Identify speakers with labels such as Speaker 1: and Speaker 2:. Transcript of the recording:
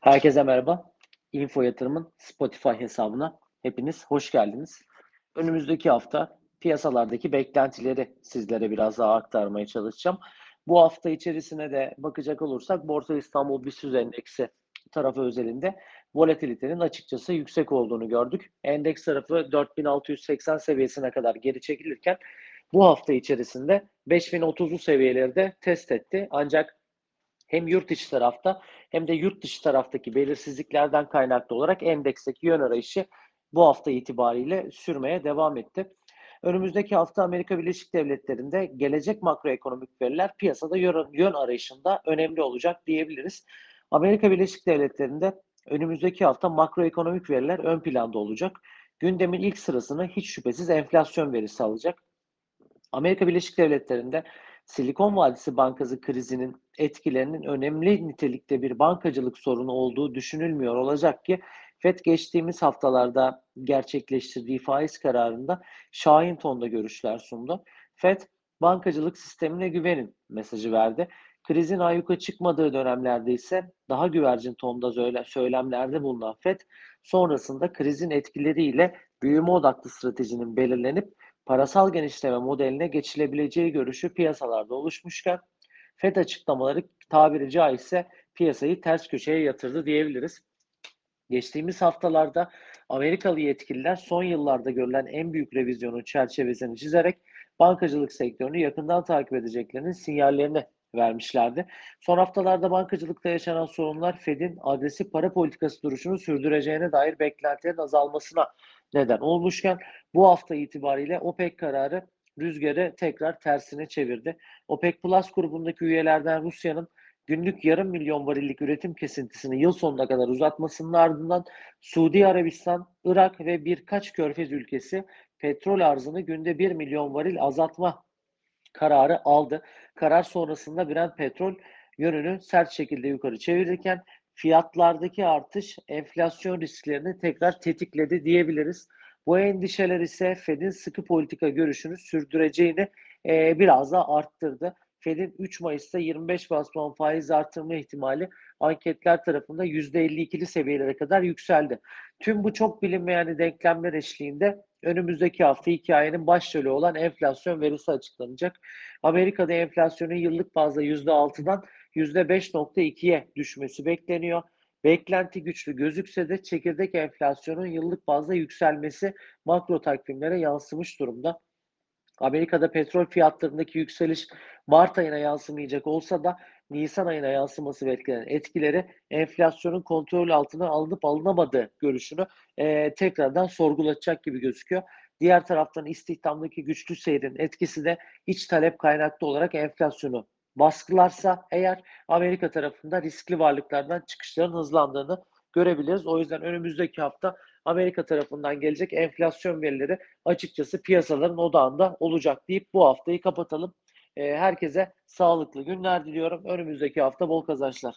Speaker 1: Herkese merhaba. Info Yatırım'ın Spotify hesabına hepiniz hoş geldiniz. Önümüzdeki hafta piyasalardaki beklentileri sizlere biraz daha aktarmaya çalışacağım. Bu hafta içerisine de bakacak olursak Borsa İstanbul BIST Endeksi tarafı özelinde volatilitenin açıkçası yüksek olduğunu gördük. Endeks tarafı 4680 seviyesine kadar geri çekilirken bu hafta içerisinde 5030'lu seviyeleri de test etti. Ancak hem yurt içi tarafta hem de yurt dışı taraftaki belirsizliklerden kaynaklı olarak endeksteki yön arayışı bu hafta itibariyle sürmeye devam etti. Önümüzdeki hafta Amerika Birleşik Devletleri'nde gelecek makroekonomik veriler piyasada yön arayışında önemli olacak diyebiliriz. Amerika Birleşik Devletleri'nde önümüzdeki hafta makroekonomik veriler ön planda olacak. Gündemin ilk sırasını hiç şüphesiz enflasyon verisi alacak. Amerika Birleşik Devletleri'nde Silikon Vadisi Bankası krizinin etkilerinin önemli nitelikte bir bankacılık sorunu olduğu düşünülmüyor olacak ki FED geçtiğimiz haftalarda gerçekleştirdiği faiz kararında şahin tonda görüşler sundu. FED bankacılık sistemine güvenin mesajı verdi. Krizin ayyuka çıkmadığı dönemlerde ise daha güvercin tonda söylemlerde bulunan FED sonrasında krizin etkileriyle büyüme odaklı stratejinin belirlenip parasal genişleme modeline geçilebileceği görüşü piyasalarda oluşmuşken FED açıklamaları tabiri caizse piyasayı ters köşeye yatırdı diyebiliriz. Geçtiğimiz haftalarda Amerikalı yetkililer son yıllarda görülen en büyük revizyonun çerçevesini çizerek bankacılık sektörünü yakından takip edeceklerinin sinyallerini vermişlerdi. Son haftalarda bankacılıkta yaşanan sorunlar Fed'in agresif para politikası duruşunu sürdüreceğine dair beklentilerin azalmasına neden olmuşken bu hafta itibariyle OPEC kararı rüzgarı tekrar tersine çevirdi. OPEC Plus grubundaki üyelerden Rusya'nın günlük yarım milyon varillik üretim kesintisini yıl sonuna kadar uzatmasının ardından Suudi Arabistan, Irak ve birkaç körfez ülkesi petrol arzını günde 1 milyon varil azaltma kararı aldı. Karar sonrasında Brent petrol yönünü sert şekilde yukarı çevirirken fiyatlardaki artış enflasyon risklerini tekrar tetikledi diyebiliriz. Bu endişeler ise Fed'in sıkı politika görüşünü sürdüreceğini e, biraz da arttırdı. Fed'in 3 Mayıs'ta 25 bas faiz artırma ihtimali anketler tarafında %52'li seviyelere kadar yükseldi. Tüm bu çok bilinmeyen denklemler eşliğinde önümüzdeki hafta hikayenin başrolü olan enflasyon verisi açıklanacak. Amerika'da enflasyonun yıllık bazda %6'dan %5.2'ye düşmesi bekleniyor. Beklenti güçlü gözükse de çekirdek enflasyonun yıllık bazda yükselmesi makro takvimlere yansımış durumda. Amerika'da petrol fiyatlarındaki yükseliş Mart ayına yansımayacak olsa da Nisan ayına yansıması beklenen etkileri enflasyonun kontrol altına alınıp alınamadığı görüşünü e, tekrardan sorgulatacak gibi gözüküyor. Diğer taraftan istihdamdaki güçlü seyrin etkisi de iç talep kaynaklı olarak enflasyonu baskılarsa eğer Amerika tarafında riskli varlıklardan çıkışların hızlandığını görebiliriz. O yüzden önümüzdeki hafta Amerika tarafından gelecek enflasyon verileri açıkçası piyasaların odağında olacak deyip bu haftayı kapatalım. Herkese sağlıklı günler diliyorum. Önümüzdeki hafta bol kazançlar.